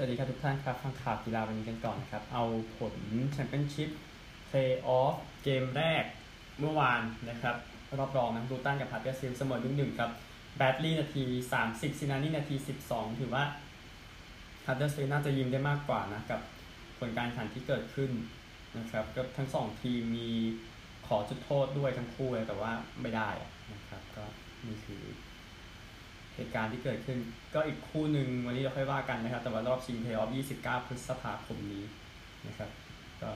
สวัสดีครับทุกท่านครับฟังข่าวกีฬาวันนี้กันก่อนครับ เอาผลแชมเปี้ยนชิพเพลย์ออฟเกมแรกเมื่อวานนะครับ รอบรองนะลูตันกับฮัดเดอร์สฟิลด์เสมอหนึ่งหนึ่งครับแบรดลีย์นาที 30ซินานี่นาที 12 ถือว่าฮัดเดอร์สฟิลด์น่าจะยิงได้มากกว่านะกับผลการแข่งขันที่เกิดขึ้นนะครับก็ทั้งสองทีมมีขอจุดโทษด้วยทั้งคู่เลยแต่ว่าไม่ได้นะครับก็นี่คือ เหตุการณ์ที่เกิดขึ้น ก็อีกคู่หนึ่งวันนี้เราค่อยว่ากันนะครับ แต่ว่ารอบชิงเพลย์ออฟ 29 พฤษภาคมนี้นะครับ ก็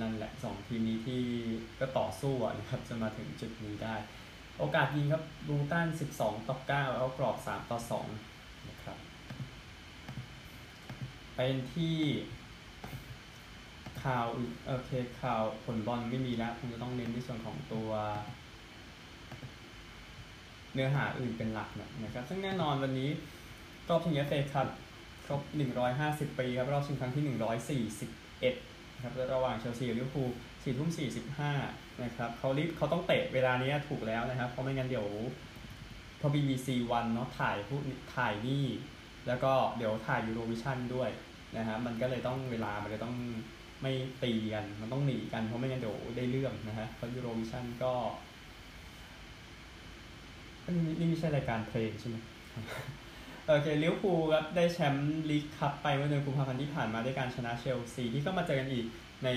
นั่นแหละสองทีมนี้ที่ก็ต่อสู้นะครับจะมาถึงจุดนี้ได้ โอกาสยิงครับบูตัน 12 ต่อ 9 แล้วกรอบ 3 ต่อ 2 นะครับ เป็นที่ข่าวโอเคข่าวผลบอลไม่มีแล้วคงจะต้องเน้นในส่วนของตัว เนื้อหาอื่นเป็นหลักนะครับ ซึ่งแน่นอนวันนี้รอบชิงเอฟเอคัพครบ 150 ปีครับ รอบชิงครั้งที่ 141นะครับระหว่างเชลซีกับลิเวอร์พูล4ทุ่ม45นะครับเขารีบเขาต้องเตะเวลานี้ถูกแล้วนะครับ เพราะไม่งั้นเดี๋ยวพอ BBC วันเนาะถ่ายผู้ถ่ายนี่ แล้วก็เดี๋ยวถ่ายยูโรวิชั่นด้วยนะฮะมันก็เลยต้องเวลามันเลยต้องไม่ตีกัน มันต้องหนีกันเพราะไม่งั้นเดี๋ยวได้เรื่องนะฮะเพราะยูโรวิชั่นก็ นี่ไม่ใช่รายการเพลงใช่ไหมโอเคลิเวอร์พูลครับได้แชมป์ลีกคัพไปเมื่อเดือนกุมภาพันธ์ที่ผ่านมาด้วยการชนะเชลซีที่ก็มาเจอกันอีกใน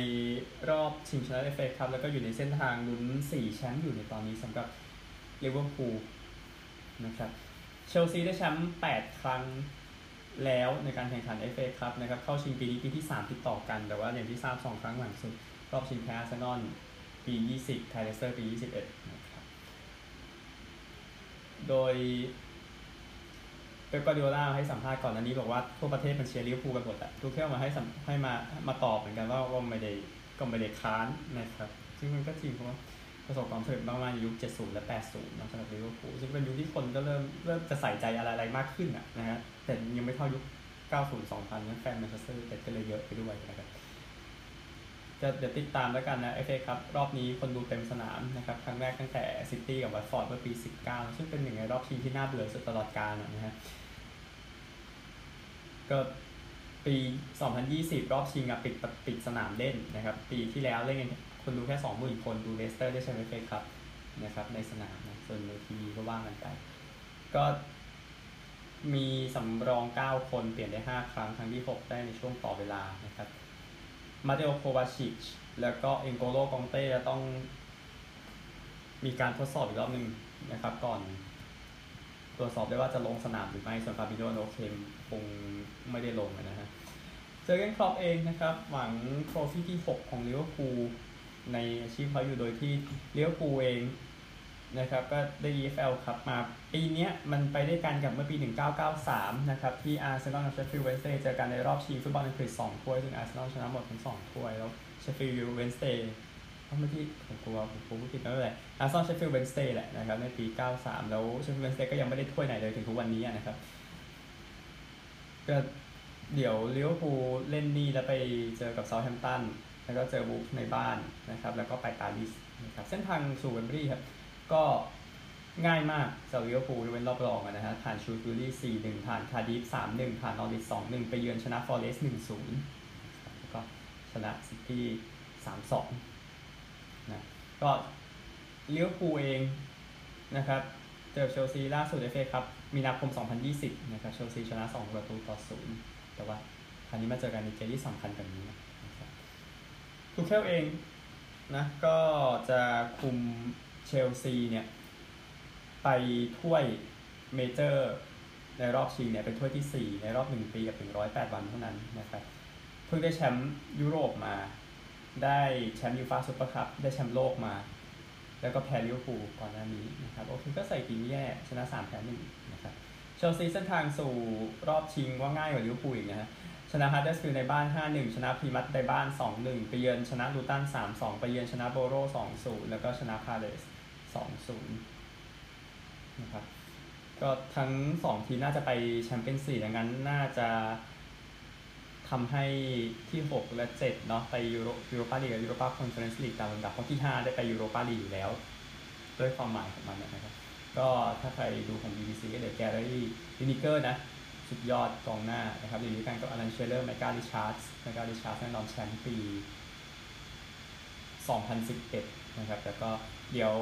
รอบชิงชนะเอฟเอคัพแล้วก็อยู่ในเส้นทางลุ้น4แชมป์อยู่ในตอนนี้สำหรับลิเวอร์พูลนะครับเชลซีได้แชมป์8ครั้งแล้วในการแข่งขัน FA ครับนะครับเข้าชิงปีนี้ปีที่ 3 ติดต่อกัน แต่ว่าอย่างที่ทราบ 2 ครั้งหลังสุด รอบชิงแพ้อาร์เซนอลปี 20แพ้เลสเตอร์ปี 21นะ โดยเป๊ปกวาร์ดิโอลาให้สัมภาษณ์ก่อนอันนี้บอกว่าทั่วประเทศมันเชียร์ลิเวอร์พูลกันหมดอะทุกเที่ยวมาให้ให้มามาตอบเหมือนกันว่าก็ไม่ได้ก็ไม่ได้ค้านนะครับ ซึ่งมันก็จริงเพราะว่าประสบความสำเร็จมากๆในยุค 70 และ 80นะสำหรับลิเวอร์พูลซึ่งเป็นยุคที่คนก็เริ่มเริ่มจะใส่ใจอะไรๆมากขึ้นอะนะฮะแต่ยังไม่เท่ายุค 90 2000นั้นแฟนแมนเชสเตอร์ยูไนเต็ดก็เลยเยอะไปด้วยนะครับ จะเดี๋ยวติดตามแล้วกันนะเอฟเอคัพ รอบนี้คนดูเต็มสนามนะครับครั้งแรกตั้งแต่ซิตี้กับวัตฟอร์ดเมื่อปี 19 ซึ่งเป็นหนึ่งในรอบชิงที่น่าเบื่อสุดตลอดกาลนะฮะก็ปี 2020 รอบชิงอะปิดปิดสนามเล่นนะครับ ปีที่แล้วเล่นกันคนดูแค่ 20,000 คนดูเลสเตอร์ได้แชมป์เอฟเอคัพนะครับในสนามนะส่วนในทีวีก็ว่ากันไปก็มีสำรอง 9 คนเปลี่ยนได้ 5 ครั้ง ครั้งที่ 6 ได้ในช่วงต่อเวลานะครับ มาเตโอโควาชิชแล้วก็เอ็นโกโลก็องเต้จะต้องมีการทดสอบอีกรอบหนึ่งนะครับ ก่อน ตรวจสอบได้ว่าจะลงสนามหรือไม่ ส่วนฟาบินโญเกมคงไม่ได้ลงนะฮะเจอร์เกนคล็อปป์เองนะครับ หวัง trophy ที่ 6 ของลิเวอร์พูลในอาชีพเขาอยู่โดยที่ลิเวอร์พูลเอง นะครับก็ได้ EFL ครับมาปีนี้มันไปได้กันกับเมื่อปี 1993 นะครับ ที่อาร์เซนอลกับเชฟฟิลด์เวนส์เดย์เจอกันในรอบชิงฟุตบอลอังกฤษ2ถ้วย ซึ่งอาร์เซนอลชนะหมดทั้ง 2 ถ้วย แล้วเชฟฟิลด์เวนส์เดย์เมื่อกี้ผมกลัวผมพูดผิดแล้วแหละอาร์เซนอลเชฟฟิลด์เวนส์เดย์แหละนะครับในปี 93 แล้วเชฟฟิลด์เวนส์เดย์ก็ยังไม่ได้ถ้วยไหนเลยถึงทุกวันนี้นะครับก็เดี๋ยวลิเวอร์พูลเล่นนี่แล้วไปเจอกับเซาท์แฮมป์ตันแล้วก็เจอวูล์ฟในบ้านนะครับแล้วก็ไปปารีสนะครับเส้นทางสู่เวมบลีย์ครับ ก็ง่ายมากสำหรับลิเวอร์พูลเป็นรอบรองนะฮะผ่านชรูว์สบิวรี่สี่หนึ่งผ่านคาร์ดิฟฟ์สามหนึ่งผ่านนอริชสองหนึ่งไปเยือนชนะฟอเรสต์หนึ่งศูนย์แล้วก็ชนะซิตี้สามสองนะก็ลิเวอร์พูลเองนะครับเจอเชลซีล่าสุดเอฟเอคัพมีนาคม 2020 นะครับเชลซีชนะ 2 ประตูต่อศูนย์แต่ว่าคราวนี้มาเจอกันในเกมที่สำคัญแบบนี้นะครับทูเคลเองนะก็จะคุม เชลซีเนี่ยไปถ้วย majorในรอบชิงเนี่ยเป็นถ้วยที่ 4 ในรอบ 1 ปีกับ108 วันเท่านั้นนะครับ เพิ่งได้แชมป์ยุโรปมา ได้แชมป์ยูฟ่าซุปเปอร์คัพได้แชมป์โลกมา แล้วก็แพ้ลิเวอร์พูลก่อนหน้านี้นะครับโอเคก็ใส่ทีมแย่ชนะ3แพ้1นะครับเชลซีเส้นทางสู่รอบชิงว่าง่ายกว่าลิเวอร์พูลอีกนะฮะชนะเชสเตอร์ฟิลด์ในบ้าน 5-1 ชนะพลีมัธในบ้าน 2-1 ไปเยือนชนะลูตัน 3-2 ไปเยือนชนะโบโร2-0 แล้วก็ชนะพาเลซ 2-0นะครับ ก็ทั้ง 2 ทีมน่าจะไปแชมเปี้ยนส์ลีกดังนั้นน่าจะทำให้ที่ 6 และ 7 เนาะไปยูโรยูโรปาลีกกับยูโรปาคอนเฟอเรนซ์ลีกตามลำดับเพราะที่ 5 ได้ไปยูโรปาลีกอยู่แล้ว ด้วยความหมายของมันนะครับ ก็ถ้าใครดูของ BBC ก็เดี๋ยวแกรี่ลินิเกอร์นะสุดยอดกองหน้านะครับอยู่ด้วยกันกับอลันเชลเลอร์ไมการิชาร์ดส์ไมการิชาร์ดส์แน่นอนแชมป์ปี 2011 นะครับ แล้วก็เดี๋ยว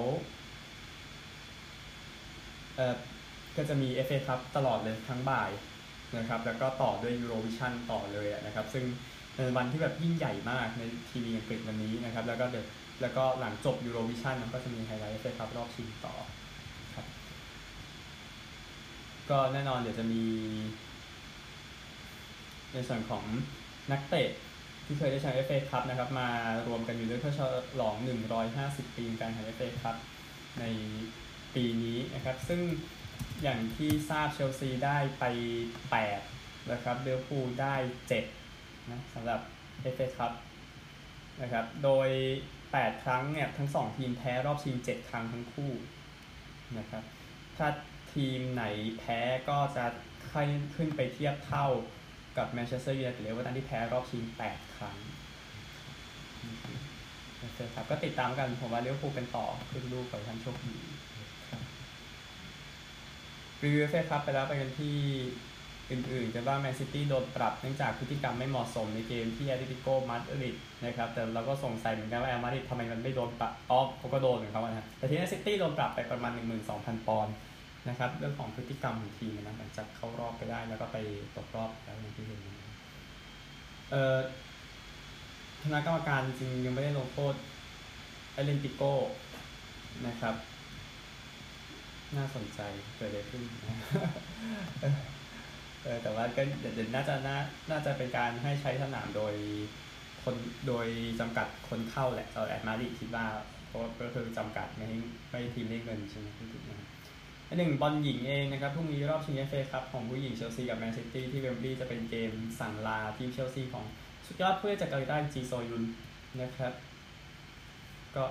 ก็จะมี FA ครับตลอดเลยทั้งบ่ายนะครับแล้วก็ต่อด้วย Eurovision ต่อเลยนะครับซึ่งเป็นวันที่แบบยิ่งใหญ่มากในทีวีอังกฤษวันนี้นะครับแล้วก็เดี๋ยวแล้วก็หลังจบ Eurovision มันก็จะมีไฮไลท์ FA ครับรอบชิงต่อครับก็แน่นอนเดี๋ยวจะมี ในส่วนของนักเตะที่เคยได้แชมป์เอฟเอคัพนะครับมารวมกันอยู่ด้วยเพื่อฉลอง 150 ปีการแข่งเอฟเอคัพใน ปีนี้นะครับ ซึ่งอย่างที่ทราบเชลซีได้ไป 8 นะครับลิเวอร์พูลได้7นะสำหรับเอฟเอคัพนะครับ โดย 8 ครั้งเนี่ย ทั้ง 2 ทีมแพ้รอบชิง 7 ครั้งทั้งคู่นะครับ ถ้าทีมไหนแพ้ก็จะขึ้นไปเทียบเท่ากับแมนเชสเตอร์ยูไนเต็ดหรือเอเวอร์ตันที่แพ้รอบชิง 8 ครั้งนะครับก็ติดตามกันผมว่าลิเวอร์พูลเป็นต่อครึ่งลูกขอให้ท่านโชคดี รีวิวเอฟเอคัพไปแล้วไปกันที่อื่นๆกันว่าแมนซิตี้โดนปรับเนื่องจากพฤติกรรมไม่เหมาะสมในเกมที่แอตเลติโกมาดริดนะครับแต่เราก็สงสัยเหมือนกันว่าแอตมาดริดทำไมมันไม่โดนปรับอ๋อเขาก็โดนเหมือนเขานะแต่ทีนี้ซิตี้โดนปรับไปประมาณ 12,000 ปอนด์นะครับเรื่องของพฤติกรรมของทีมนะหลังจากเข้ารอบไปได้แล้วก็ไปตกรอบแล้วอย่างที่เห็นเอ่อคณะกรรมการจริงยังไม่ได้ลงโทษเอเลนติโก้นะครับ น่าสนใจเกิดอะไรขึ้นเออแต่ว่าก็เดี๋ยวน่าจะน่าน่าจะเป็นการให้ใช้สนามโดยคนโดยจำกัดคนเข้าแหละเออแอดมาริคิดว่าเพราะก็คือจำกัดไม่ให้ไม่ทีมได้เงินใช่ไหมที่ถูกนะหนึ่งบอลหญิงเองนะครับพรุ่งนี้รอบชิงเอฟเอคัพของผู้หญิงเชลซีกับแมนซิตี้ที่เวมบลีย์จะเป็นเกมสั่งลาทีมเชลซีของสุดยอดผู้เล่นจากเกาหลีใต้จีโซยุนนะครับ ก็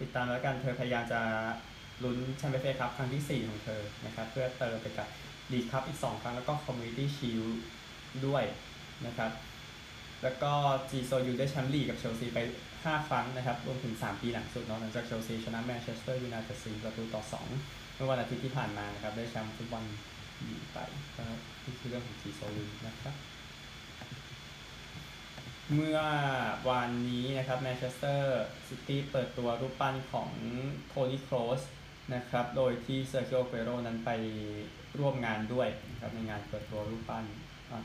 ติดตามแล้วกันเธอพยายามจะ ลุ้นแชมเปี้ยนเอฟเอคัพครั้งที่ 4 ของเธอนะครับเพื่อเติมไปกับลีกคัพอีก 2 ครั้งแล้วก็คอมมูนิตี้ชิลด้วยนะครับแล้วก็จีโซยุนได้แชมป์ลีกกับเชลซีไป 5 ครั้งนะครับรวมถึง 3 ปีหลังสุดเนาะหลังจากเชลซีชนะแมนเชสเตอร์ยูไนเต็ดสี่ประตูต่อ 2 เมื่อวันอาทิตย์ที่ผ่านมานะครับได้แชมป์ฟุตบอลหญิงไปก็นี่คือเรื่องของจีโซยุนนะครับเมื่อวันนี้นะครับแมนเชสเตอร์ซิตี้เปิดตัวรูปปั้นของโทนี่โครส นะครับ โดยที่เซอร์คิโออเกโรนั้นไปร่วมงานด้วยนะครับในงานเปิดตัวรูปปั้น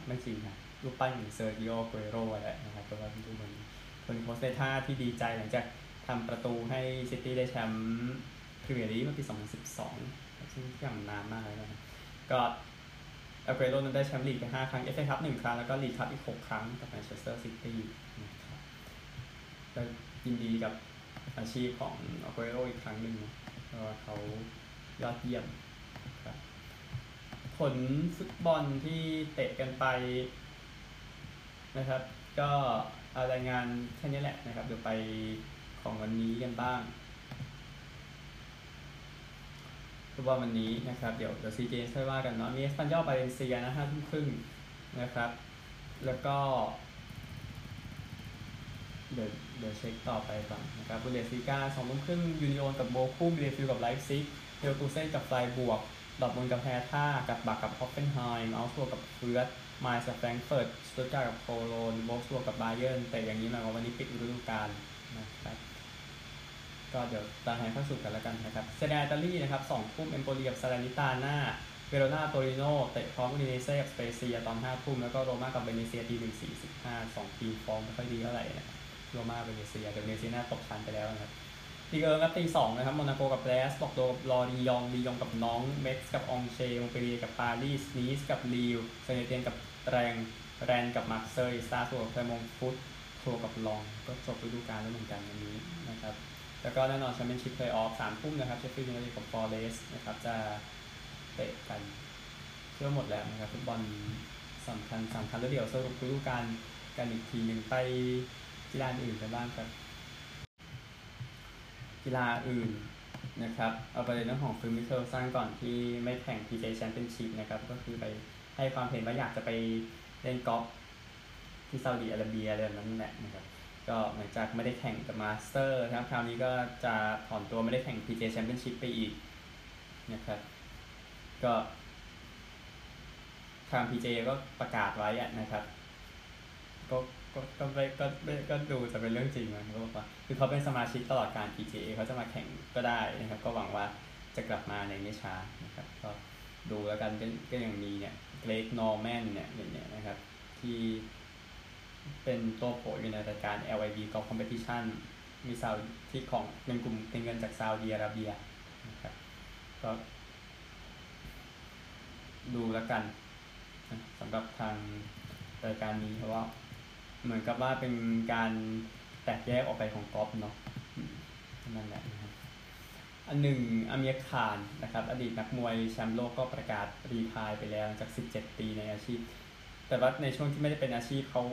ไม่จริงนะรูปปั้นของเซอร์คิโออเกโรแหละนะครับตัวดูเหมือนโทนี่โครสในท่าที่ดีใจหลังจากทำประตูให้ซิตี้ได้แชมป์พรีเมียร์ลีกเมื่อปี 2012 ซึ่งอย่างนานมากเลยนะครับก็อเกโรนั้นได้แชมป์ลีกไป 5 ครั้งเอฟเอคัพ1ครั้ง แล้วก็ลีกคัพอีก 6 ครั้งกับแมนเชสเตอร์ซิตี้นะครับก็ยินดีกับอาชีพของอเกโรอีกครั้งหนึ่งเพราะ ว่าเขายอดเยี่ยมครับผลฟุตบอลที่เตะกันไปนะครับ ก็เอารายงานแค่นี้แหละนะครับ เดี๋ยวไปของวันนี้กันบ้างฟุตบอลวันนี้นะครับ เดี๋ยวเดี๋ยวซีเจค่อยว่ากันเนาะมีเอสปันญอลบาเลนเซียนะห้าทุ่มครึ่งนะครับ แล้วก็ เดี๋ยวเดี๋ยวเช็คต่อไปก่อนนะครับบุนเดสลีกาสองทุ่มครึ่งยูเนียนกับโบคุมบีเลเฟลด์กับไลป์ซิกเฮลตูเซ่กับไฟบวกดอทมุนกับแฮท่ากับบักกับฮอฟเฟนไฮม์อัลซัวกับเฟืร์สไมล์กับแฟรงเฟิร์ตสตุตการ์กับโคโลนโบสัวกับบาเยิร์นแต่อย่างนี้หมายความว่าวันนี้ปิดฤดูกาลนะครับก็เดี๋ยวตามให้เข้าสู่กันแล้วกันนะครับเซเนอิตาลีนะครับสองทุ่มเอ็มโปลีกับซาลานิตาน้าเวโรนาโตริโนเตะพร้อมอุดิเนเซ่กับสเปเซียตอนห้าทุ่มแล้วก็โรม่ากับเบเนเซียตีหนึ่งสี่สิบห้าสองทีมฟอร์มไม่ค่อยดีเท่าไหร่นะครับ โรมาเบเนเซียแต่เบเนเซียน่าตกชั้นไปแล้วนะครับลีกเอิร์ครับตีสองนะครับโมนาโกกับแลสบอกโดรอรียองรียองกับน้องเม็กซ์กับองเชมงเปรีกับปารีสนีสกับลีวเซเนเตียนกับแรงแรนกับมาร์เซย์สตาร์ตัวกับเพลมงฟุตโครกับลองก็จบฤดูกาลแล้วเหมือนกันวันนี้นะครับแล้วก็แน่นอนแชมเปี้ยนชิพเพลย์ออฟสามทุ่มนะครับเชฟฟิลด์ยูไนเต็ดกับฟอร์เรสนะครับจะเตะกันเชื่อหมดแล้วนะครับฟุตบอลสำคัญสำคัญแล้วเดี๋ยวสรุปฤดูกาลกันอีกทีหนึ่งไป กีฬาอื่นกันบ้างครับ กีฬาอื่นนะครับ เอาประเด็นเรื่องของฟิลมิเคิลสร้างก่อนที่ไม่แข่ง PGA Championship นะครับ ก็คือไปให้ความเห็นว่าอยากจะไปเล่นกอล์ฟที่ซาอุดิอาระเบียอะไรแบบนั้นแหละนะครับ ก็หลังจากไม่ได้แข่งกับมาสเตอร์นะครับ คราวนี้ก็จะถอนตัวไม่ได้แข่ง PGA Championship ไปอีกนะครับ ก็ทาง PGA ก็ประกาศไว้นะครับ ก็ ก็ก็ไม่ก็ไม่ก็ดูจะเป็นเรื่องจริงมันก็บอกว่าคือเขาเป็นสมาชิกตลอดการ PGA เขาจะมาแข่งก็ได้นะครับ ก็หวังว่าจะกลับมาในไม่ช้านะครับก็ดูแล้วกันก็ยังมีเนี่ยเกรกนอร์แมนเนี่ยเนี่ยนะครับที่เป็นตัวโผล่อยู่ในรายการ LIB Golf Competition มีซาวที่ของเป็นกลุ่มเป็นเงินจากซาอุดิอาระเบียนะครับก็ดูแล้วกันสำหรับทางรายการนี้เพราะว่า เหมือนกับว่าเป็นการแตกแยกออกไปของกอล์ฟเนาะนั่นแหละนะครับอันหนึ่งอาเมียคานนะครับ อดีตนักมวยแชมป์โลกก็ประกาศรีทายไปแล้วจาก 17 ปีในอาชีพ แต่ว่าในช่วงที่ไม่ได้เป็นอาชีพเขา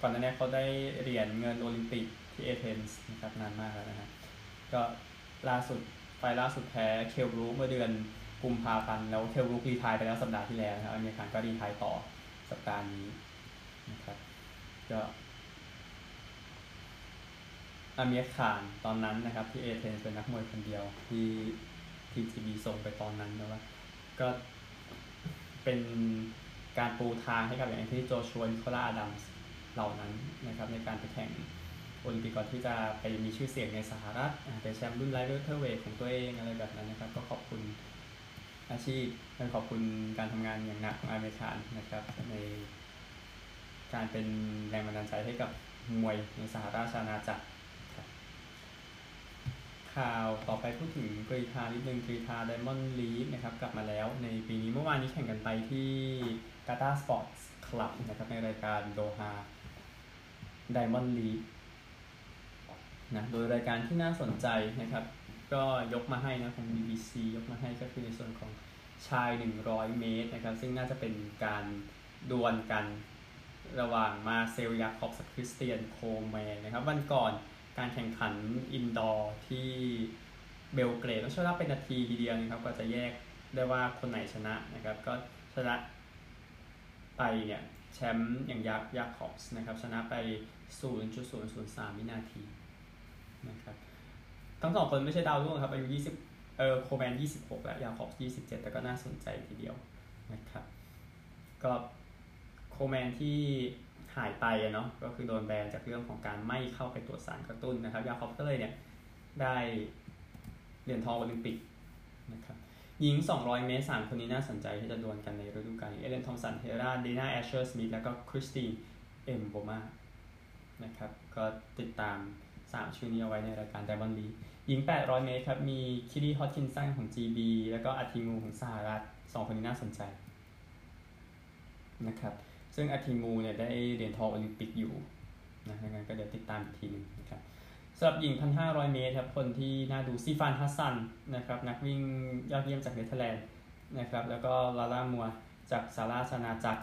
ก่อนหน้านี้เขาได้เหรียญเงินโอลิมปิกที่เอเธนส์นะครับนานมากแล้วนะครับก็ล่าสุดไฟล่าสุดแพ้เคลรูเมื่อเดือนกุมภาพันธ์แล้วเคลรูรีทายไปแล้วสัปดาห์ที่แล้วนะครับอาเมียคานก็รีทายต่อสัปดาห์นี้นะครับ ก็อาเมียคานตอนนั้นนะครับ ที่เอเธนส์เป็นนักมวยคนเดียว ที่ทีทีบีส่งไปตอนนั้นนะว่าก็เป็นการปูทางให้กับอย่างที่โจชวนโคลาดัมส์เหล่านั้นนะครับ ในการไปแข่งโอลิมปิกก่อนที่จะไปมีชื่อเสียงในสหรัฐเป็นแชมป์รุ่นไลท์เวลเตอร์เวทของตัวเองอะไรแบบนั้นนะครับ ก็ขอบคุณอาชีพและขอบคุณการทำงานอย่างหนักของอาเมียร์ข่านนะครับใน การเป็นแรงบันดาลใจให้กับมวยในสหราชอาณาจักรข่าวต่อไปพูดถึงกรีฑานิดนึงกรีฑาไดมอนด์ลีกนะครับกลับมาแล้วในปีนี้เมื่อวานนี้แข่งกันไปที่กาตาร์สปอร์ตคลับนะครับในรายการโดฮาไดมอนด์ลีกนะโดยรายการที่น่าสนใจนะครับ ก็ยกมาให้นะของ BBC ยกมาให้ก็คือในส่วนของชาย 100 เมตรนะครับ ซึ่งน่าจะเป็นการดวลกัน ระหว่างมาร์เซลยาคอบส์คริสเตียนโคแมนนะครับวันก่อนการแข่งขัน indoor ที่เบลเกรดต้องใช้เวลาเป็นนาทีทีเดียวนะครับก็จะแยกได้ว่าคนไหนชนะนะครับก็ชนะไปเนี่ยแชมป์อย่างยากยาคอบส์นะครับชนะไป 0.003วินาทีนะครับทั้งสองคนไม่ใช่ดาวรุ่งครับอายุ 20 เออโคแมน 26 แล้วยาคอบส์27 แต่ก็น่าสนใจทีเดียวนะครับก็ โคแมนที่หายไปเนาะก็คือโดนแบนจากเรื่องของการไม่เข้าไปตรวจสารกระตุ้นนะครับยาคอบก็เลยเนี่ยได้เหรียญทองโอลิมปิกนะครับหญิง 200 เมตร 3 คนนี้น่าสนใจที่จะดวลกันในฤดูกาลเอเลนทอมป์สันเฮราห์ดีนาแอชเชอร์สมิธแล้วก็คริสตินเอ็มโบมานะครับก็ติดตาม 3 ชื่อนี้เอาไว้ในรายการไดมอนด์ลีกหญิง 800 เมตรครับ มีคีลีฮอดจ์กินสันของ GB แล้วก็อาธิงมูของสหรัฐ 2 คนนี้น่าสนใจนะครับ ซึ่งอาธิงมูเนี่ยได้เหรียญทองโอลิมปิกอยู่นะดังนั้นก็เดี๋ยวติดตามอีกทีนึงนะครับสำหรับหญิง 1,500 เมตรครับ คนที่น่าดูซีฟานฮัสซันนะครับ นักวิ่งยอดเยี่ยมจากเนเธอร์แลนด์นะครับ แล้วก็ลาล่ามัวจากซาร่าชนาจักร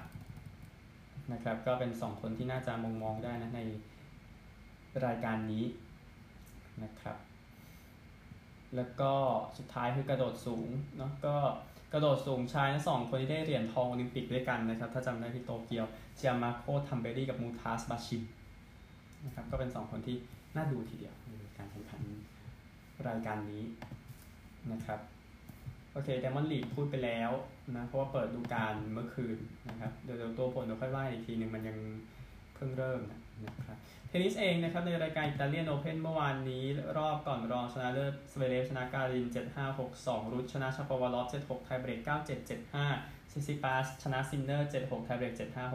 นะครับ ก็เป็น 2 คนที่น่าจะมองมองได้นะในรายการนี้นะครับ แล้วก็สุดท้ายคือกระโดดสูงเนาะก็ กระโดดสูงชายทั้งสองคนที่ได้เหรียญทองโอลิมปิกด้วยกันนะครับ ถ้าจำได้ที่โตเกียวจานมาร์โคทัมเบรี่กับมูตาซบาร์ชิมนะครับก็เป็น 2 คนที่น่าดูทีเดียวในการแข่งขันรายการนี้นะครับโอเคไดมอนด์ลีกพูดไปแล้วนะเพราะว่าเปิดดูการเมื่อคืนนะครับเดี๋ยวตัวผลเดี๋ยวค่อยว่าอีกทีหนึ่งมันยังเพิ่งเริ่มนะ ครับเทนนิสเองนะครับในรายการอิตาเลียนโอเพนเมื่อวานนี้ รอบก่อนรองชนะเลิศสเวเรฟชนะการิน 7-5 6-2 รุชชนะชาโปวาลอฟ 7-6 ไทเบรก 9-7 7-5 ซิซิปาสชนะซินเนอร์ 7-6 ไทเบรก 7-5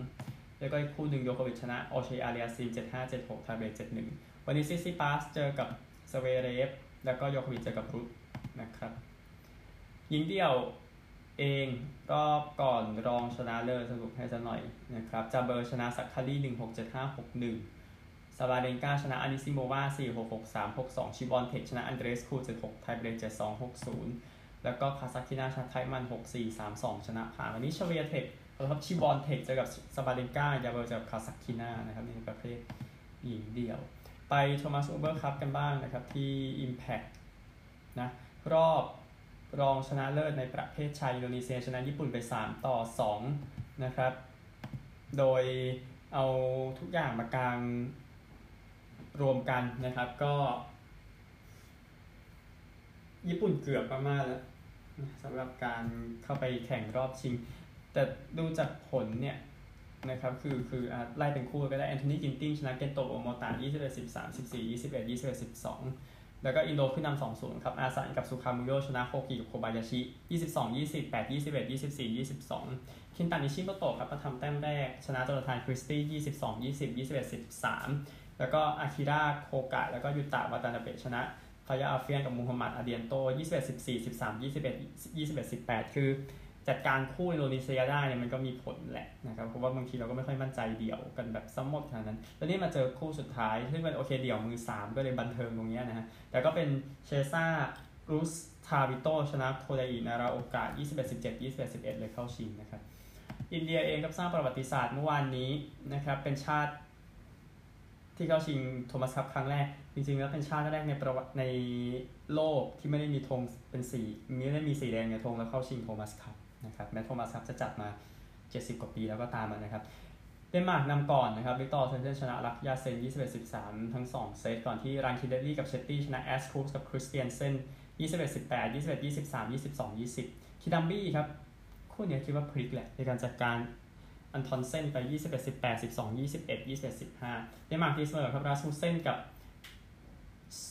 6-2 แล้วก็อีกคู่หนึ่งโยโควิชชนะโอเชร์อาลิยาสซิม 7-5 7-6 ไทเบรก 7-1 วันนี้ซิซิปาสเจอกับสเวเรฟแล้วก็โยโควิชเจอกับรุชนะครับหญิงเดี่ยว เองรอบก่อนรองชนะเลิศสรุปให้จะหน่อยนะครับจาเบอร์ชนะซัคคารีหนึ่งหกเจ็ดห้าหกหนึ่งซาบาเลนกาชนะอานิซิโมวาสี่หกหกสามหกสองชวิออนเทคชนะอันเดรสกูเจ็ดหกไทเบรกเจ็ดสองหกศูนย์แล้วก็คาซักินาชนะไทค์มันน์หกสี่สามสองชนะผ่านวันนี้ชเวียเทคครับชวิออนเทคเจอกับซาบาเลนกาจาเบอร์เจอกับคาซักินานะครับในประเภทหญิงเดี่ยว ไปโทมัสอูเบอร์คัพกันบ้างนะครับที่ Impact นะรอบ รองชนะเลิศในประเภทชายอินโดนีเซียชนะญี่ปุ่นไป 3 ต่อ 2 นะครับ โดยเอาทุกอย่างมากลางรวมกันนะครับก็ ญี่ปุ่นเกือบมากๆแล้วสำหรับการเข้าไปแข่งรอบชิง แต่ดูจากผลเนี่ยนะครับคือคืออะไล่เป็นคู่ก็ได้แอนโทนีกินติ้งชนะเคนโตะโมโมตะ21 13 14 21 21 12 แล้วก็อินโดขึ้นนำ2 0ครับ อาห์ซานกับซูคามุลโยชนะโฮกิกับโคบายาชิ22 28 21 24 22เคนตะนิชิโมโตะครับมาทำแต้มแรก ชนะโจนาธานคริสตี้22 20 21 13แล้วก็อาคิระโคกะ แล้วก็ยุตะวาตานาเบะชนะฟายาอาเฟียนกับมูฮัมหมัดอาเดียนโต21 14 13 21 21 18คือ จัดการคู่อินโดนีเซียได้เนี่ยมันก็มีผลแหละนะครับเพราะว่าบางทีเราก็ไม่ค่อยมั่นใจเดี่ยวกันแบบซ้ำหมดขนาดนั้นแล้วนี่มาเจอคู่สุดท้ายซึ่งเป็นโอเคเดี่ยวมือ 3 ก็เลยบันเทิงตรงนี้นะฮะแต่ก็เป็นเชซ่ารูสทาวิโตชนะโคไดอินาราโอกาส21 17 21 11 เลยเข้าชิงนะครับอินเดียเองก็สร้างประวัติศาสตร์เมื่อวานนี้นะครับเป็นชาติที่เข้าชิงโทมัสคัพครั้งแรก จริงๆแล้วเป็นชาติแรกในประวัติในโลกที่ไม่ได้มีธงเป็นสีไม่ได้มีสีแดงในธงแล้วเข้าชิงโทมัสคัพ นะครับแม้โทมัสคัพจะจัดมา 70 กว่าปีแล้วก็ตามมานะครับเดนมาร์กนำก่อนนะครับวิกเตอร์แอ็กเซลเซนชนะลักษยาเซน 21 13 ทั้ง 2 เซตก่อนที่รันคีเรดดี้กับเชตตี้ชนะแอสทรูปกับคริสเตียนเซน21 18 21 23 22 20 คิดัมบีครับคู่นี้คิดว่าพลิกแหละในการจัดการอันทอนเซนไป 21 18 12 21 21 15 เดนมาร์กทีเสมอครับราสมุเซนกับ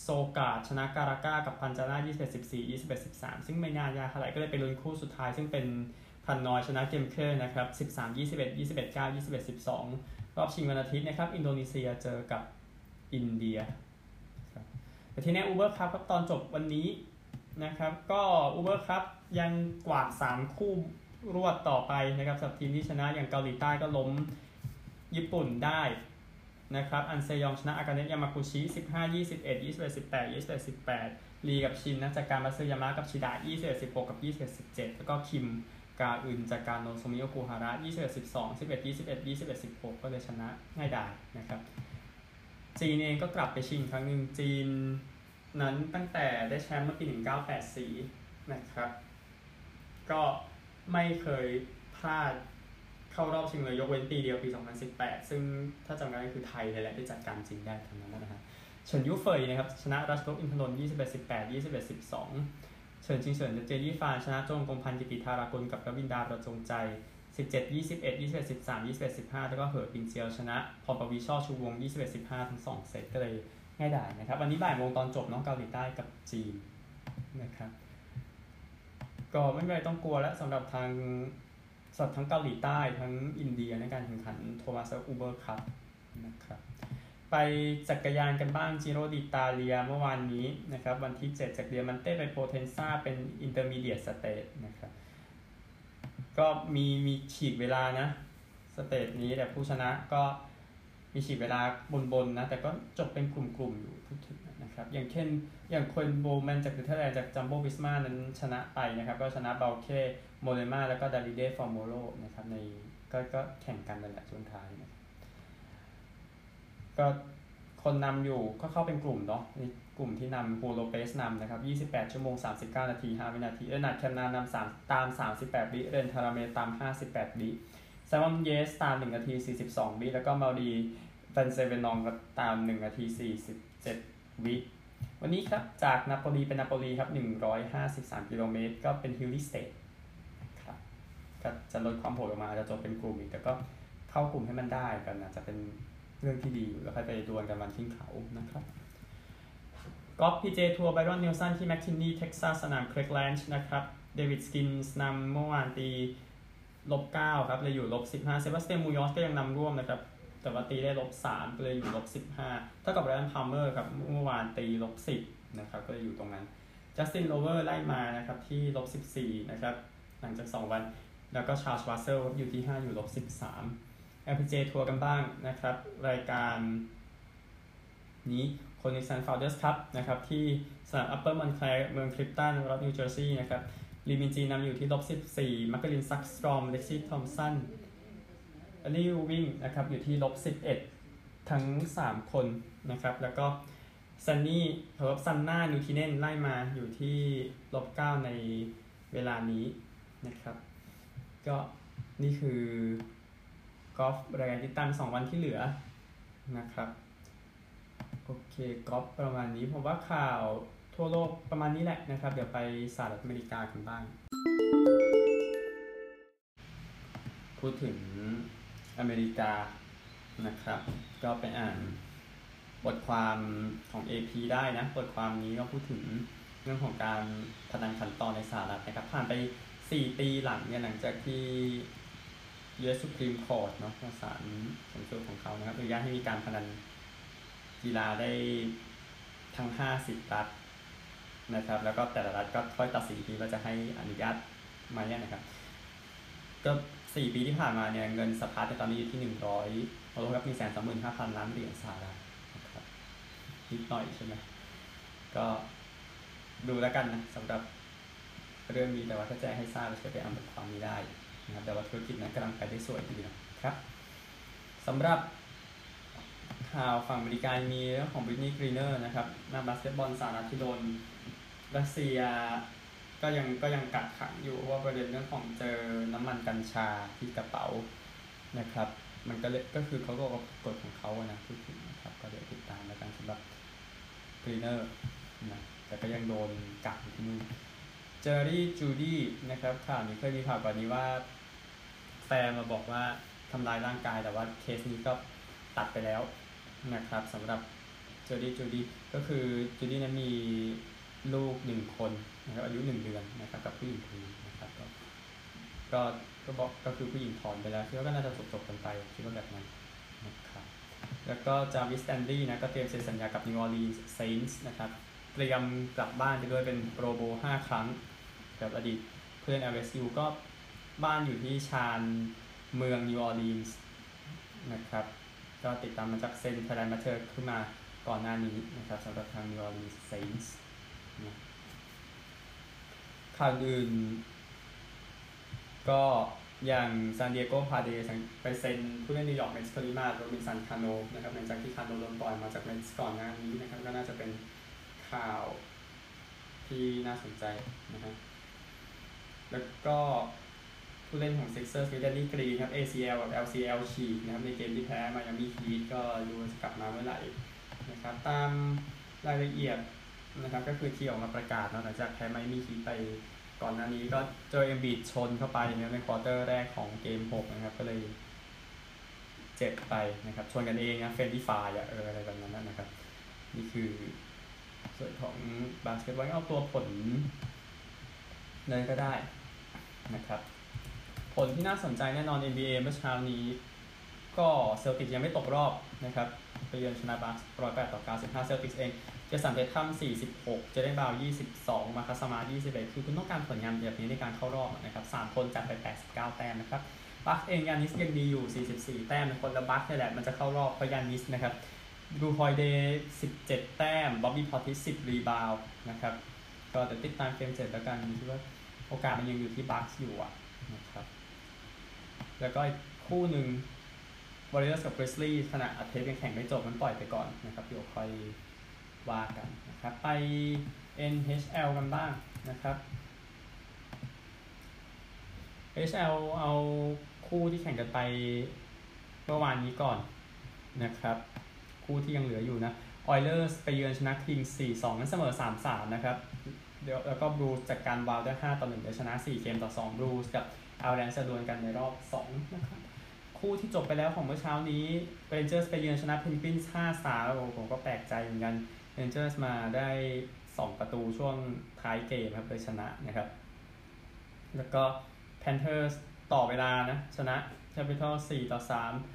โซกาชนะการาก้ากับพันจาน่า21 14 21 13 ซึ่งไม่น่ายากเท่าไหร่ก็เลยไปลุ้นคู่สุดท้าย ซึ่งเป็นพันนอยชนะเกมเคอร์นะครับ 13 21 21 9 21 12 รอบชิงวันอาทิตย์นะครับ อินโดนีเซียเจอกับอินเดียแต่ที่แน่อูเบอร์ครับตอนจบวันนี้นะครับ ก็อูเบอร์ครับยังกวาด 3 คู่รวดต่อไปนะครับสำหรับทีมที่ชนะอย่างเกาหลีใต้ก็ล้มญี่ปุ่นได้ นะครับ อันเซยองชนะอากาเนะยามากุชิ 15 21 21 18 21 18 ลีกับชินชนะจากการมาซึยามะกับชิดะ21 16 กับ 21 17 แล้วก็คิมกาอึนจากการโนโซมิโอกุฮาระ21 12 11 21 21 16 ก็เลยชนะง่ายดายนะครับ จีนเองก็กลับไปชิงครั้งหนึ่งจีนนั้นตั้งแต่ได้แชมป์เมื่อปี 1984 นะครับ ก็ไม่เคยพลาด เข้ารอบชิงเลยยกเว้นปีเดียวปี 2018 ซึ่งถ้าจำกันได้คือไทยเลยแหละที่จัดการจริงได้ทั้งนั้นนะฮะเฉินยูเฟยนะครับชนะรัชนกอินทนนท์21 18 21 12 เฉินชิงเฉินเจยี่ฟานชนะจงกงพันธ์กิติธารากลกับกวินดาประจงใจ 17 21 21 13 21 15 แล้วก็เหอปิงเจียวชนะพรปวีณ์ช่อชูวงศ์ 21 15 ทั้ง 2 เซตก็เลยง่ายดายนะครับ วันนี้บ่ายโมงตอนจบน้องเกาหลีใต้กับจีนนะครับ ก็ไม่มีอะไรต้องกลัวแล้วสำหรับทาง สัตว์ทั้งเกาหลีใต้ทั้งอินเดียในการแข่งขันโทมัสอูเบอร์คัพนะครับไปจักรยานกันบ้างจิโรดิตาเลียเมื่อวานนี้นะครับวันที่ 7 จากเดียมันเต้ไปโพเทนซาเป็น intermediate stage นะครับก็มีมีฉีกเวลานะ stage นี้แต่ผู้ชนะก็มีฉีกเวลาบนๆนะแต่ก็จบเป็นกลุ่มๆอยู่พูดถึงนะครับอย่างเช่นอย่างคูนโบว์แมนจากเนเธอร์แลนด์จากจัมโบวิสมานั้นชนะไปนะครับก็ชนะเบาเก โมเลมาแล้วก็ดาวิเดฟอร์โมโลนะครับในก็ก็แข่งกันนั่นแหละช่วงท้ายนะครับก็คนนำอยู่ก็เข้าเป็นกลุ่มเนาะในกลุ่มที่นำโฮโลเปสนำนะครับ 28 ชั่วโมง 39 นาที 5 วินาที เออนัดแคมนานำ3ตาม 38 วิเรนทาราเมตาม 58 วิแซมอนเยสตาม 1 นาที 42 วิ แล้วก็มาดีเฟนเซเวนองก็ตาม 1 นาที 47 วิ วันนี้ครับ จากนาโปลีเป็นนาโปลีครับ 153 กิโลเมตร ก็เป็น hilly stage ก็จะลดความโหดลงมาอาจจะจบเป็นกลุ่มอีกแต่ก็เข้ากลุ่มให้มันได้กันนะจะเป็นเรื่องที่ดีอยู่แล้วค่อยไปดวลกันวันขึ้นเขานะครับกอล์ฟพีจีเอทัวร์ไบรอนเนลสันที่แมคคินนีเท็กซัสสนามเครกแลนช์นะครับเดวิดสกินส์นำเมื่อวานตีลบ9ครับเลยอยู่ลบ15เซบาสเตียนมูยอสก็ยังนำร่วมนะครับแต่ว่าตีได้ลบ3ก็เลยอยู่ลบ15เท่ากับไรอันพาล์มเมอร์ครับเมื่อวานตีลบ10นะครับก็เลยอยู่ตรงนั้นจัสตินโรเวอร์ไล่มานะครับที่ลบ14นะครับหลังจาก2วัน แล้วก็ชาร์ลส์วาเซลอยู่ที่5อยู่ลบ13 LPG ทัวร์กันบ้างนะครับ รายการนี้ Cognizant Founders Cup นะครับที่สนามอัปเปอร์มันแคลร์เมืองคลิปตันรัฐนิวเจอร์ซีย์นะครับลีมินจีนำอยู่ที่ลบ14มักกลินซักสตรอมเล็กซี่ทอมสันอลิววิ่งนะครับอยู่ที่ลบ11 ทั้ง 3 คนนะครับแล้วก็ซันนี่เพิร์ฟซันน่านูทิเนนไล่มาอยู่ที่ลบ9ในเวลานี้นะครับ ก็นี่คือกอล์ฟรายการติดตาม2วันที่เหลือนะครับ โอเคกอล์ฟประมาณนี้ผมว่าข่าวทั่วโลกประมาณนี้แหละนะครับ เดี๋ยวไปสหรัฐอเมริกากันบ้าง พูดถึงอเมริกานะครับ ก็ไปอ่านบทความของ AP ได้นะ บทความนี้ก็พูดถึงเรื่องของการพนันขันตอนในสหรัฐนะครับ ผ่านไป 4ปีหลังเนี่ยหลังจากที่ US Supreme Court เนาะศาลสูงสุดของเขานะครับอนุญาตให้มีการพนันกีฬาได้ทั้ง 50 รัฐนะครับ แล้วก็แต่ละรัฐก็ค่อยตัดสินทีว่าจะให้อนุญาตไหมนะครับ ก็ 4 ปีที่ผ่านมาเนี่ยเงินสะพัดในตอนนี้อยู่ที่ 100เราครับมีแสนสามหมื่นห้าพันล้านเหรียญสหรัฐนะครับนิดหน่อยใช่ไหมก็ดูแล้วกันนะสำหรับ เรื่องนี้แต่ว่าถ้าแจ้งให้ทราบจะไปอ่านบทความนี้ได้นะครับแต่ว่าธุรกิจนั้นกำลังไปได้สวยทีเดียวครับสำหรับข่าวฝั่งอเมริกามีเรื่องของบริตนีย์กรีเนอร์นะครับนักบาสเกตบอลสหรัฐที่โดนรัสเซียก็ยังก็ยังกักขังอยู่ว่าประเด็นเรื่องของเจอน้ำมันกัญชาที่กระเป๋านะครับมันก็เลยก็คือเขาก็กฎของเขาอะนะพูดถึงนะครับก็เดี๋ยวติดตามแล้วกันสำหรับกรีเนอร์นะแต่ก็ยังโดนกักอยู่ที่นู่น เจอรี่จูดี้นะครับข่าวนี้เคยมีข่าวก่อนนี้ว่าแฟนมาบอกว่าทำลายร่างกายแต่ว่าเคสนี้ก็ตัดไปแล้วนะครับสำหรับเจอรี่จูดี้ก็คือจูดี้นั้นมีลูกหนึ่งคนนะครับอายุหนึ่งเดือนนะครับกับผู้หญิงคนนี้นะครับก็ก็ก็บอกก็คือผู้หญิงถอนไปแล้วคิดว่าก็น่าจะจบจบกันไปคิดว่าแบบนั้นนะครับแล้วก็จาวิสแอนดี้นะก็เตรียมเซ็นสัญญากับนิวออร์ลีนส์เซนส์นะครับเตรียมกลับบ้านไปด้วยเป็นโปรโบห้าครั้ง กับอดีตเพื่อน LSU ก็บ้านอยู่ที่ชานเมืองนิวออร์ลีนส์นะครับก็ติดตามมาจากเซนทยแลนมาเธอขึ้นมาก่อนหน้านี้นะครับสำหรับทางนิวออร์ลีนส์เซนส์ข่าวอื่น ก็อย่างซานดิเอโกพาเดสไปเซ็นผู้เล่นนิวยอร์กเมทส์คนนี้มาโรบินสันคาโนนะครับหลังจากที่คาโนโดนปล่อยมาจากเมทส์ก่อนหน้านี้นะครับก็น่าจะเป็นข่าวที่น่าสนใจนะครับ แล้วก็ผู้เล่นของ Sixers มีเดนนี่กรีครับ ACL กับ LCL ฉีกนะครับในเกมที่แพ้มายามีฮีทก็ดูจะกลับมาเมื่อไหร่นะครับตามรายละเอียดนะครับก็คือที่ออกมาประกาศหลังจากแพ้ไมอามีฮีทไปก่อนหน้านี้ก็เจอเอ็มบีดชนเข้าไปใน quarter แรกของเกม 6 นะครับ ก็เลยเจ็บไปนะครับชนกันเองนะ friendly fire อะเอออะไรแบบนั้นนะครับ นี่คือส่วนของบาสเกตบอลเอาตัวผลเลยก็ได้ นะครับ ผลที่น่าสนใจแน่นอน NBA เมื่อเช้านี้ ก็เซลติกยังไม่ตกรอบนะครับไปเยือนชนะบัคร้อยแปดต่อเก้าสิบห้าเซลติกเอง เจสันเททัม46เจเลนบราวน์22มาร์คัสสมาร์ท21คือคุณต้องการผลงานแบบนี้ในการเข้ารอบนะครับ3คนจัดไป89แต้มนะครับบัคเองยานิสยังดีอยู่ 44 แต้มคนละบัคนี่แหละมันจะเข้ารอบเพราะยานิสนะครับจรูฮอลิเดย์17 แต้ม บ๊อบบี้พอติส10 rebound นะครับ ก็เดี๋ยวติดตามเกมเจ็ดแล้วกันคิดว่า โอกาสมันยังอยู่ที่บัคอยู่อะนะครับแล้วก็คู่หนึ่งวอริเออร์กับเกรสลีย์ขณะอัดเทปยังแข่งไม่จบมันปล่อยไปก่อนนะครับเดี๋ยวค่อยว่ากันนะครับไป NHL กันบ้างนะครับ NHL เอาคู่ที่แข่งกันไปเมื่อวานนี้ก่อนนะครับ คู่ที่ยังเหลืออยู่นะ Oilers ไปเยือนชนะ Kings 4-2 นั้นเสมอ 3-3 นะครับ เดี๋ยวแล้วก็บรูซจากการวาวได้5ต่อ1เดี๋ยชนะ 4 เกมต่อ2บรูซกับอาร์แลนซ์จะดวลกันในรอบ2นะครับคู่ที่จบไปแล้วของเมื่อเช้านี้ Rangers ไปเยือนชนะเพนกวินส์5-3แล้วผมก็แปลกใจเหมือนกัน Rangers มาได้ 2 ประตูช่วงท้ายเกมครับเลยชนะนะครับ แล้วก็ Panthers ต่อเวลานะ ชนะ Capital 4ต่อ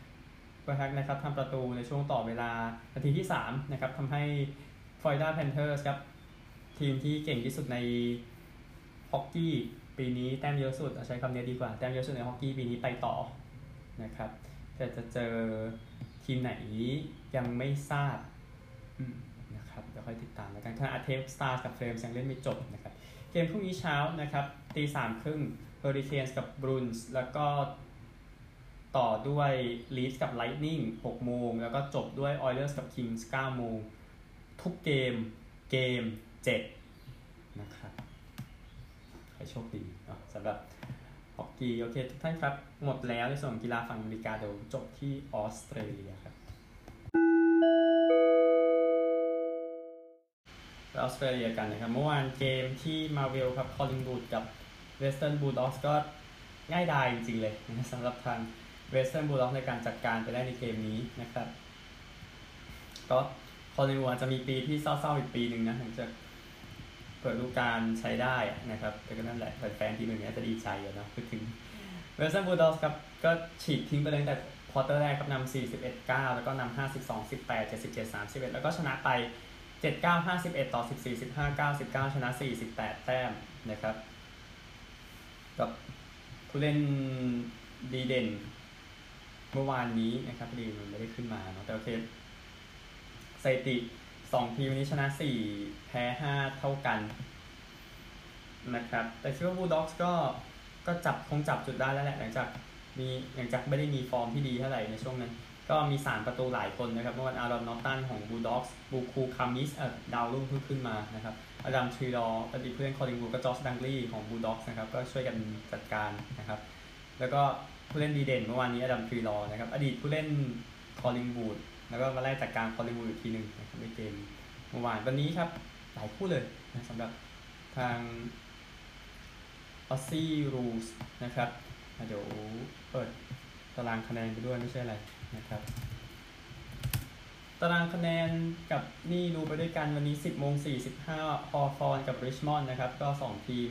3ก็แฮกนะครับทำประตูในช่วงต่อเวลานาทีที่ 3 นะครับทำให้ Florida Panthers ครับ ทีมที่เก่งที่สุดในฮอกกี้ปีนี้แต้มเยอะสุดใช้คำนี้ดีกว่า แต้มเยอะสุดในฮอกกี้ปีนี้ไปต่อนะครับแต่จะเจอทีมไหนยังไม่ทราบนะครับเดี๋ยวค่อยติดตามแล้วกันขณะอาเทฟสตาร์กับเฟลมส์ยังเล่นไม่จบนะครับ เกมพรุ่งนี้เช้านะครับตีสามครึ่งเฮอริเคนส์กับบรูอินส์แล้วก็ต่อด้วยลีฟส์กับไลท์นิ่ง6โมง แล้วก็จบด้วยออยเลอร์สกับคิงส์9โมง ทุกเกมเกม 7นะครับใครโชคดีสำหรับฮอกกี้โอเคทุกท่านครับ หมดแล้วในส่วนกีฬาฝั่งอเมริกาเดี๋ยวจบที่ออสเตรเลียครับออสเตรเลียกันนะครับ เมื่อวานเกมที่มาเวลครับคอลลิงวูดกับเวสเทิร์นบูลด็อกส์ก็ง่ายดายจริงๆเลยนะสำหรับทางเวสเทิร์นบูลด็อกส์ในการจัดการไปได้ในเกมนี้นะครับ ก็คอลลิงวูดจะมีปีที่เศร้าๆอีกปีหนึ่งนะหลังจาก เปิดฤดูกาลใช้ได้นะครับแต่ก็นั่นแหละแฟนทีมอย่างนี้จะดีใจอยู่นะพูดถึงเวสเทิร์นบูลด็อกส์ครับก็ฉีกทิ้งไปเลยแต่ quarter แรกครับนำ41 9 แล้วก็นำ52 18 77 31 แล้วก็ชนะไป 79 51 ต่อ 14 15 99 ชนะ 48 แต้มนะครับ กับผู้เล่นดีเด่นเมื่อวานนี้นะครับดีมันไม่ได้ขึ้นมาเนาะแต่โอเคสถิติ สองทีมนี้ชนะสี่แพ้ห้าเท่ากันนะครับ แต่คิดว่าบูลด็อกส์ก็ก็จับคงจับจุดได้แล้วแหละหลังจากมีหลังจากไม่ได้มีฟอร์มที่ดีเท่าไหร่ในช่วงนั้น ก็มีสามประตูหลายคนนะครับเมื่อวานอารอนนอตันของบูลด็อกส์บูคูคามิสเอ็ดาวรุ่งเพิ่งขึ้นมานะครับอดัมทรีลอร์อดีตเพื่อนคอลลิงวูด็จอชดังคลี่ของบูลด็อกส์นะครับก็ช่วยกันจัดการนะครับ แล้วก็ผู้เล่นดีเด่นเมื่อวานนี้อดัมทรีลอร์นะครับอดีตผู้เล่นคอลลิงวูด แล้วก็มาไล่จัดการคอลลิงวูดอีกทีหนึ่งนะครับในเกมเมื่อวานวันนี้ครับหลายคู่เลยนะสำหรับทาง Aussie Rules นะครับเดี๋ยวเปิดตารางคะแนนไปด้วยไม่ใช่อะไรนะครับตารางคะแนนกับนี่ดูไปด้วยกันวันนี้ 10โมง45ฮอว์ธอร์นกับริชมอนด์นะครับ ก็ 2 ทีม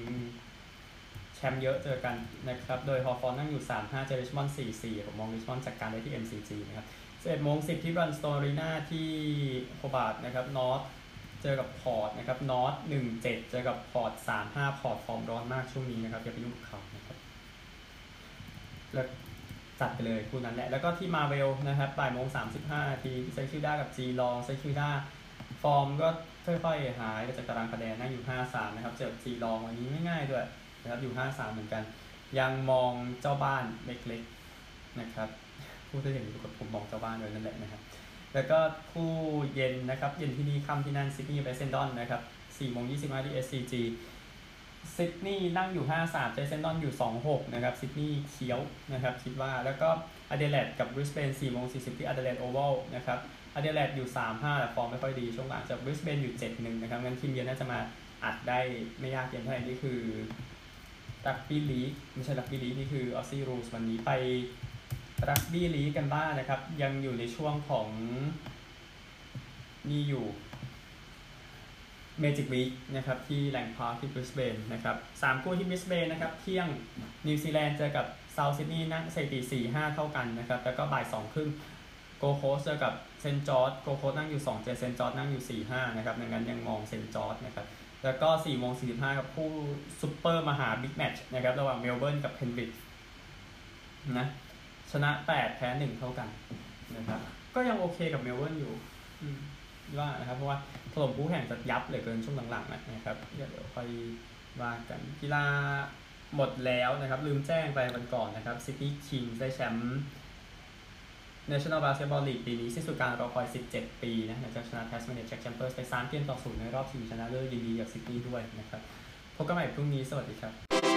แชมป์เยอะเจอกันนะครับ โดยฮอว์ธอร์นนั่งอยู่ 3 5 เจอริชมอนด์4 4 ผมมองริชมอนด์จัดการได้ที่ MCG นะครับ 11โมง10 ที่บลันด์สโตนอารีนาที่โฮบาร์ตนะครับนอร์ทเจอกับพอร์ตนะครับนอร์ท1 7 เจอกับพอร์ต3 5 พอร์ตฟอร์มร้อนมากช่วงนี้นะครับอย่าไปยุ่งกับเขานะครับแล้วจัดไปเลยคู่นั้นแหละ แล้วก็ที่มาเวลนะครับบ่ายโมง35นาทีเซนต์คิลด้ากับจีลองเซนต์คิลด้าฟอร์มก็ค่อยๆหายไปจากตารางคะแนนนั่งอยู่5-3นะครับ เจอจีลองวันนี้ไม่ง่ายด้วยนะครับอยู่5-3เหมือนกัน ยังมองเจ้าบ้านเล็กๆนะครับ พูดได้อย่างนี้กับผมมองเจ้าบ้านเลยนั่นแหละนะครับ แล้วก็คู่เย็นนะครับเย็นที่นี่ค่ำที่นั่นซิดนีย์เจอเอสเซนดอนนะครับ4โมง25ที่ SCG ซิดนีย์นั่งอยู่ 5-3 เจอเอสเซนดอนอยู่ 2-6 นะครับ ซิดนีย์เคี้ยวนะครับ คิดว่า แล้วก็อเดเลดกับบริสเบน4โมง40 ที่อเดเลดโอเวลนะครับอเดเลดอยู่ 3-5 แต่ฟอร์มไม่ค่อยดี ช่วงหลังจากบริสเบนอยู่ 7-1 นะครับ งั้นทีมเยือนน่าจะมาอัดได้ไม่ยากเย็นเท่าไหร่นี่คือรักบี้ลีกไม่ใช่รักบี้ลีกนี่คือ Aussie Rules วันนี้ไป รักบี้ลีกันบ้างนะครับ ยังอยู่ในช่วงของนี่อยู่Magic Week นะครับที่แลงพาร์คที่บริสเบนนะครับสามคู่ที่บริสเบนนะครับเที่ยงนิวซีแลนด์เจอกับเซาท์ซิดนีย์นั่งสถิติสี่ห้าเท่ากันนะครับแล้วก็บ่ายสองครึ่งโกลด์โคสต์เจอกับเซนต์จอร์จโกลด์โคสต์นั่งอยู่2เจ็ดเซนต์จอร์จนั่งอยู่ 4 5 นะครับดังนั้นยังมองเซนต์จอร์จนะครับ แล้วก็4โมง45กับคู่ซุปเปอร์มหาบิ๊กแมตช์นะครับ ระหว่างเมลเบิร์นกับเพนริธนะ ชนะ8แพ้1เท่ากันนะครับก็ยังโอเคกับเมลเบิร์นอยู่ว่านะครับเพราะว่าถล่มคู่แข่งจะยับเหลือเกินช่วงหลังๆนะครับเดี๋ยวค่อยว่ากันกีฬาหมดแล้วนะครับลืมแจ้งไปวันก่อนนะครับซิดนีย์คิงส์ได้แชมป์ National Basketball League ปีนี้สิ้นสุดการรอคอย 17 ปีนะหลังจากชนะ Tasmania Jack Jumpers ไป3เกมต่อ0ในรอบชิงชนะเลิศยินดีกับซิดนีย์ด้วยนะครับพบกันใหม่พรุ่งนี้สวัสดีครับ